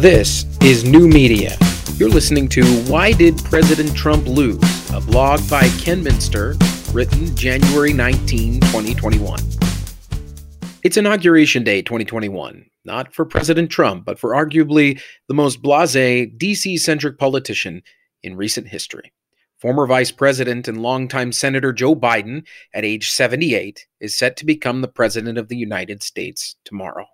This is New Media. You're listening to Why Did President Trump Lose? A blog by Ken Minster, written January 19, 2021. It's Inauguration Day 2021, not for President Trump, but for arguably the most blase, DC centric politician in recent history. Former Vice President and longtime Senator Joe Biden, at age 78, is set to become the President of the United States tomorrow.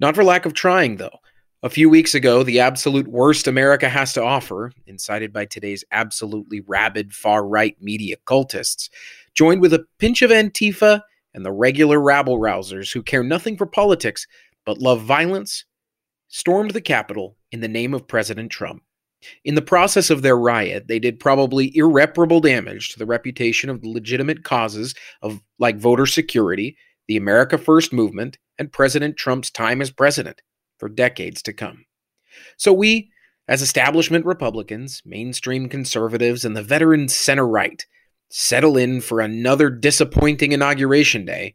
Not for lack of trying, though. A few weeks ago, the absolute worst America has to offer, incited by today's absolutely rabid far right media cultists, joined with a pinch of Antifa and the regular rabble rousers who care nothing for politics but love violence, stormed the Capitol in the name of President Trump. In the process of their riot, they did probably irreparable damage to the reputation of the legitimate causes of like voter security, the America First movement, and President Trump's time as president for decades to come. So we, as establishment Republicans, mainstream conservatives, and the veteran center right, settle in for another disappointing inauguration day,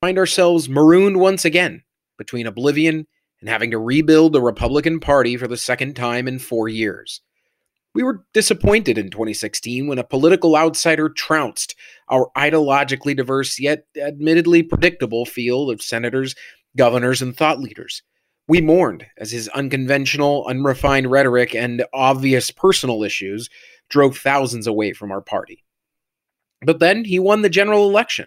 find ourselves marooned once again between oblivion and having to rebuild the Republican Party for the second time in four years. We were disappointed in 2016 when a political outsider trounced our ideologically diverse yet admittedly predictable field of senators, governors, and thought leaders. We mourned as his unconventional, unrefined rhetoric and obvious personal issues drove thousands away from our party. But then he won the general election,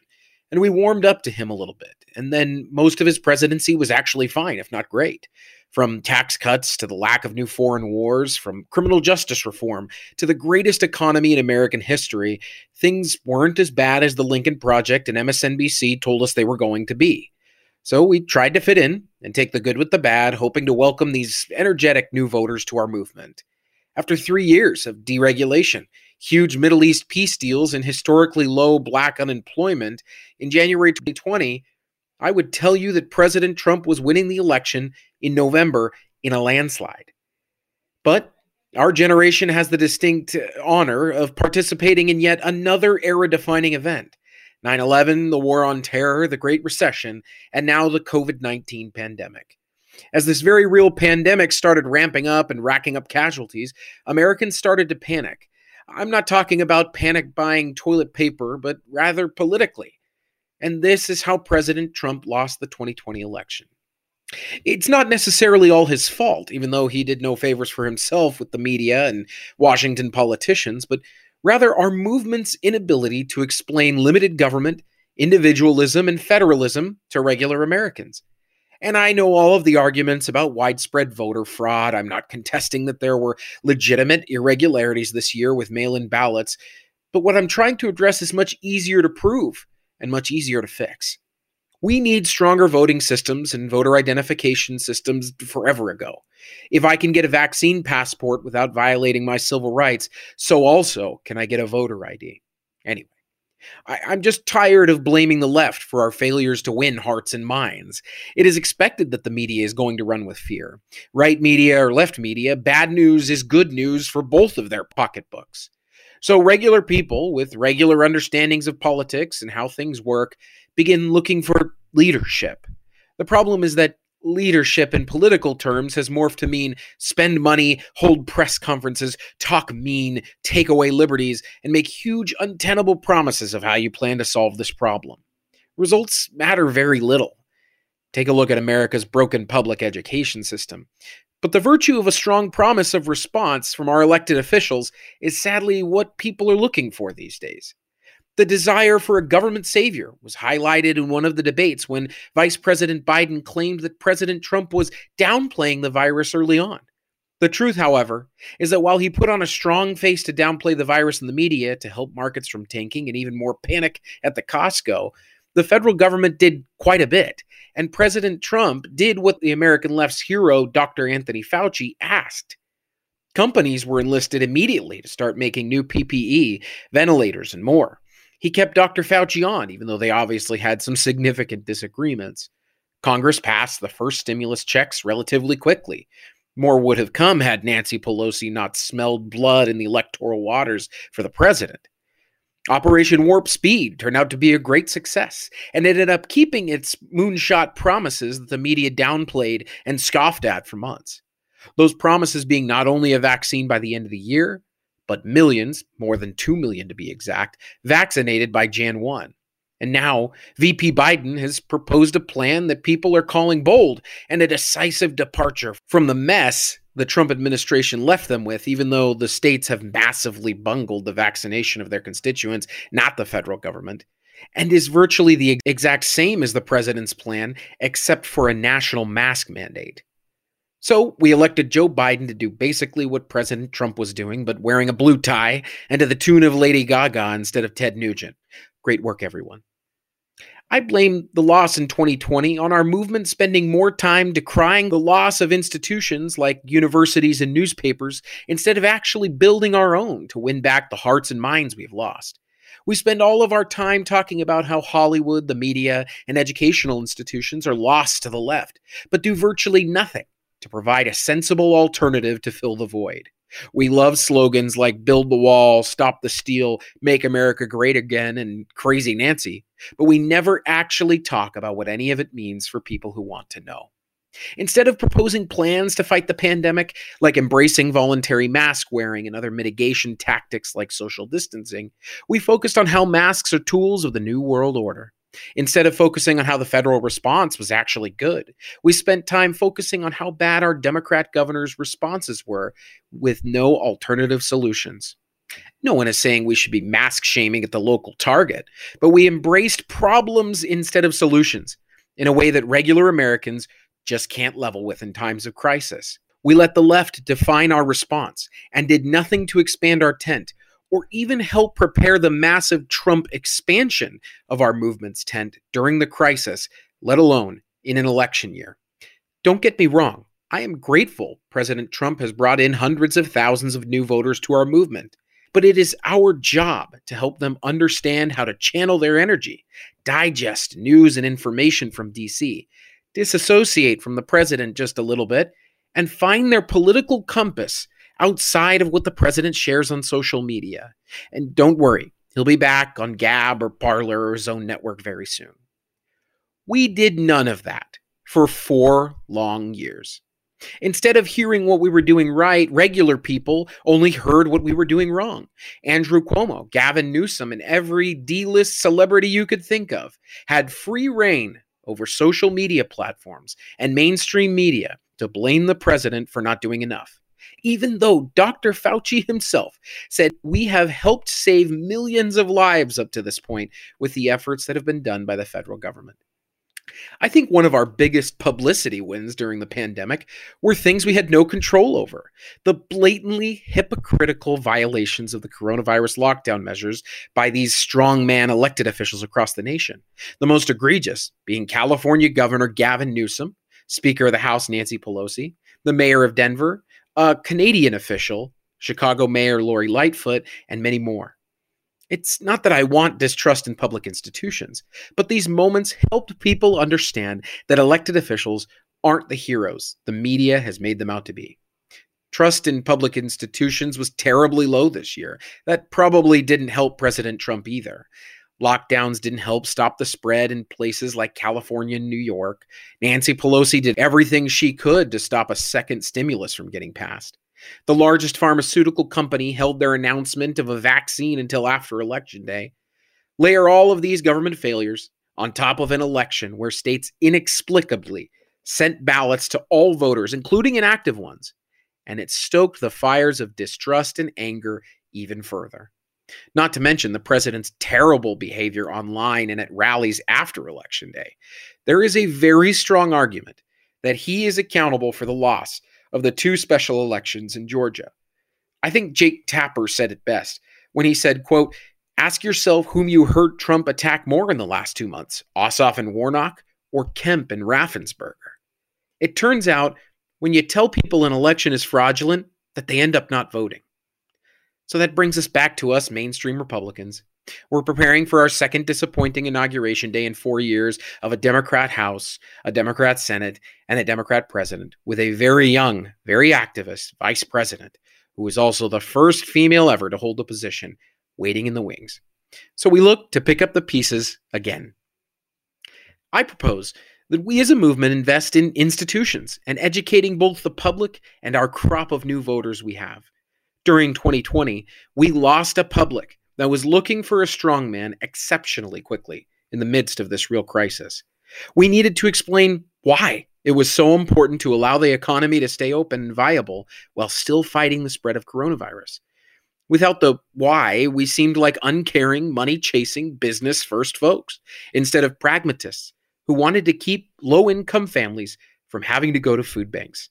and we warmed up to him a little bit. And then most of his presidency was actually fine, if not great. From tax cuts to the lack of new foreign wars, from criminal justice reform to the greatest economy in American history, things weren't as bad as the Lincoln Project and MSNBC told us they were going to be. So we tried to fit in and take the good with the bad, hoping to welcome these energetic new voters to our movement. After three years of deregulation, huge Middle East peace deals, and historically low black unemployment, in January 2020, I would tell you that President Trump was winning the election in November in a landslide. But our generation has the distinct honor of participating in yet another era defining event 9 11, the war on terror, the Great Recession, and now the COVID 19 pandemic. As this very real pandemic started ramping up and racking up casualties, Americans started to panic. I'm not talking about panic buying toilet paper, but rather politically. And this is how President Trump lost the 2020 election. It's not necessarily all his fault, even though he did no favors for himself with the media and Washington politicians, but rather our movement's inability to explain limited government, individualism, and federalism to regular Americans. And I know all of the arguments about widespread voter fraud. I'm not contesting that there were legitimate irregularities this year with mail in ballots. But what I'm trying to address is much easier to prove and much easier to fix. We need stronger voting systems and voter identification systems forever ago. If I can get a vaccine passport without violating my civil rights, so also can I get a voter ID. Anyway, I, am just tired of blaming the left for our failures to win hearts and minds. It is expected that the media is going to run with fear. Right media or left media, bad news is good news for both of their pocketbooks. So, regular people with regular understandings of politics and how things work begin looking for leadership. The problem is that leadership in political terms has morphed to mean spend money, hold press conferences, talk mean, take away liberties, and make huge, untenable promises of how you plan to solve this problem. Results matter very little. Take a look at America's broken public education system. But the virtue of a strong promise of response from our elected officials is sadly what people are looking for these days. The desire for a government savior was highlighted in one of the debates when Vice President Biden claimed that President Trump was downplaying the virus early on. The truth, however, is that while he put on a strong face to downplay the virus in the media to help markets from tanking and even more panic at the Costco, the federal government did quite a bit. And President Trump did what the American left's hero, Dr. Anthony Fauci, asked. Companies were enlisted immediately to start making new PPE, ventilators, and more. He kept Dr. Fauci on, even though they obviously had some significant disagreements. Congress passed the first stimulus checks relatively quickly. More would have come had Nancy Pelosi not smelled blood in the electoral waters for the president. Operation Warp Speed turned out to be a great success and ended up keeping its moonshot promises that the media downplayed and scoffed at for months. Those promises being not only a vaccine by the end of the year, but millions, more than 2 million to be exact, vaccinated by Jan 1. And now, VP Biden has proposed a plan that people are calling bold and a decisive departure from the mess the Trump administration left them with, even though the states have massively bungled the vaccination of their constituents, not the federal government, and is virtually the exact same as the president's plan, except for a national mask mandate. So we elected Joe Biden to do basically what President Trump was doing, but wearing a blue tie and to the tune of Lady Gaga instead of Ted Nugent. Great work, everyone. I blame the loss in 2020 on our movement spending more time decrying the loss of institutions like universities and newspapers instead of actually building our own to win back the hearts and minds we've lost. We spend all of our time talking about how Hollywood, the media, and educational institutions are lost to the left, but do virtually nothing to provide a sensible alternative to fill the void. We love slogans like build the wall, stop the steal, make America great again, and crazy Nancy, but we never actually talk about what any of it means for people who want to know. Instead of proposing plans to fight the pandemic, like embracing voluntary mask wearing and other mitigation tactics like social distancing, we focused on how masks are tools of the New World Order. Instead of focusing on how the federal response was actually good, we spent time focusing on how bad our Democrat governor's responses were with no alternative solutions. No one is saying we should be mask shaming at the local Target, but we embraced problems instead of solutions in a way that regular Americans just can't level with in times of crisis. We let the left define our response and did nothing to expand our tent or even help prepare the massive Trump expansion of our movement's tent during the crisis, let alone in an election year. Don't get me wrong, I am grateful President Trump has brought in hundreds of thousands of new voters to our movement, but it is our job to help them understand how to channel their energy, digest news and information from DC, disassociate from the president just a little bit, and find their political compass outside of what the president shares on social media. And don't worry, he'll be back on Gab or Parler or Zone Network very soon. We did none of that for four long years. Instead of hearing what we were doing right, regular people only heard what we were doing wrong. Andrew Cuomo, Gavin Newsom, and every D list celebrity you could think of had free rein over social media platforms and mainstream media to blame the president for not doing enough even though Dr. Fauci himself said we have helped save millions of lives up to this point with the efforts that have been done by the federal government. I think one of our biggest publicity wins during the pandemic were things we had no control over. The blatantly hypocritical violations of the coronavirus lockdown measures by these strongman elected officials across the nation. The most egregious being California Governor Gavin Newsom, Speaker of the House Nancy Pelosi, the Mayor of Denver, a Canadian official, Chicago Mayor Lori Lightfoot, and many more. It's not that I want distrust in public institutions, but these moments helped people understand that elected officials aren't the heroes the media has made them out to be. Trust in public institutions was terribly low this year. That probably didn't help President Trump either. Lockdowns didn't help stop the spread in places like California and New York. Nancy Pelosi did everything she could to stop a second stimulus from getting passed. The largest pharmaceutical company held their announcement of a vaccine until after Election Day. Layer all of these government failures on top of an election where states inexplicably sent ballots to all voters, including inactive ones, and it stoked the fires of distrust and anger even further. Not to mention the president's terrible behavior online and at rallies after Election Day. There is a very strong argument that he is accountable for the loss of the two special elections in Georgia. I think Jake Tapper said it best when he said, quote, Ask yourself whom you heard Trump attack more in the last two months, Ossoff and Warnock or Kemp and Raffensperger. It turns out when you tell people an election is fraudulent, that they end up not voting. So that brings us back to us mainstream Republicans. We're preparing for our second disappointing inauguration day in four years of a Democrat House, a Democrat Senate, and a Democrat president with a very young, very activist vice president who is also the first female ever to hold a position, waiting in the wings. So we look to pick up the pieces again. I propose that we as a movement invest in institutions and educating both the public and our crop of new voters we have. During 2020, we lost a public that was looking for a strongman exceptionally quickly in the midst of this real crisis. We needed to explain why it was so important to allow the economy to stay open and viable while still fighting the spread of coronavirus. Without the why, we seemed like uncaring, money chasing, business first folks instead of pragmatists who wanted to keep low income families from having to go to food banks.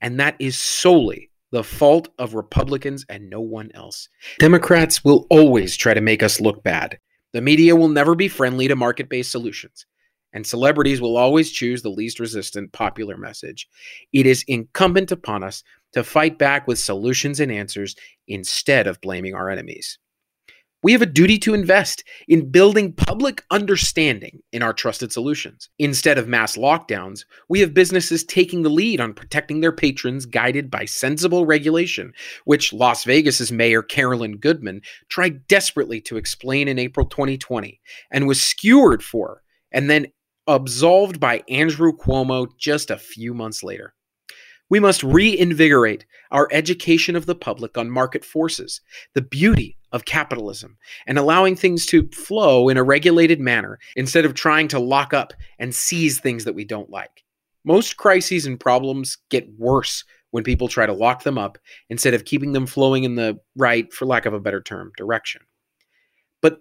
And that is solely the fault of Republicans and no one else. Democrats will always try to make us look bad. The media will never be friendly to market based solutions and celebrities will always choose the least resistant popular message. It is incumbent upon us to fight back with solutions and answers instead of blaming our enemies. We have a duty to invest in building public understanding in our trusted solutions. Instead of mass lockdowns, we have businesses taking the lead on protecting their patrons guided by sensible regulation, which Las Vegas's mayor Carolyn Goodman tried desperately to explain in April 2020 and was skewered for and then absolved by Andrew Cuomo just a few months later. We must reinvigorate our education of the public on market forces, the beauty of capitalism, and allowing things to flow in a regulated manner instead of trying to lock up and seize things that we don't like. Most crises and problems get worse when people try to lock them up instead of keeping them flowing in the right, for lack of a better term, direction. But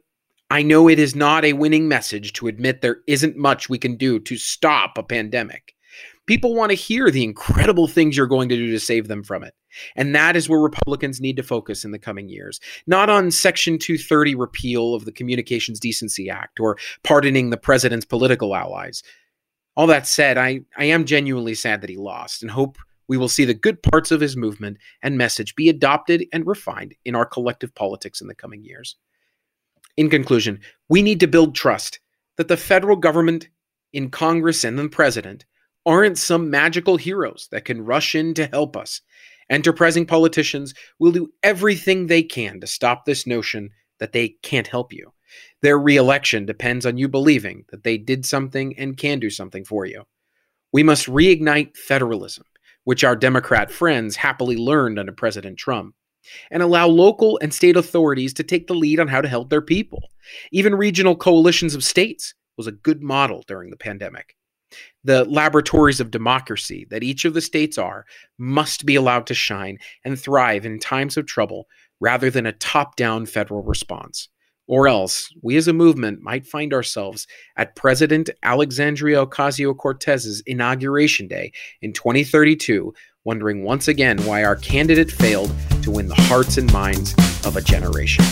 I know it is not a winning message to admit there isn't much we can do to stop a pandemic. People want to hear the incredible things you're going to do to save them from it. And that is where Republicans need to focus in the coming years. Not on Section 230 repeal of the Communications Decency Act or pardoning the president's political allies. All that said, I, I am genuinely sad that he lost and hope we will see the good parts of his movement and message be adopted and refined in our collective politics in the coming years. In conclusion, we need to build trust that the federal government, in Congress, and the president aren't some magical heroes that can rush in to help us. Enterprising politicians will do everything they can to stop this notion that they can't help you. Their reelection depends on you believing that they did something and can do something for you. We must reignite federalism, which our Democrat friends happily learned under President Trump and allow local and state authorities to take the lead on how to help their people. Even regional coalitions of states was a good model during the pandemic. The laboratories of democracy that each of the states are must be allowed to shine and thrive in times of trouble rather than a top down federal response. Or else, we as a movement might find ourselves at President Alexandria Ocasio Cortez's inauguration day in 2032 wondering once again why our candidate failed to win the hearts and minds of a generation.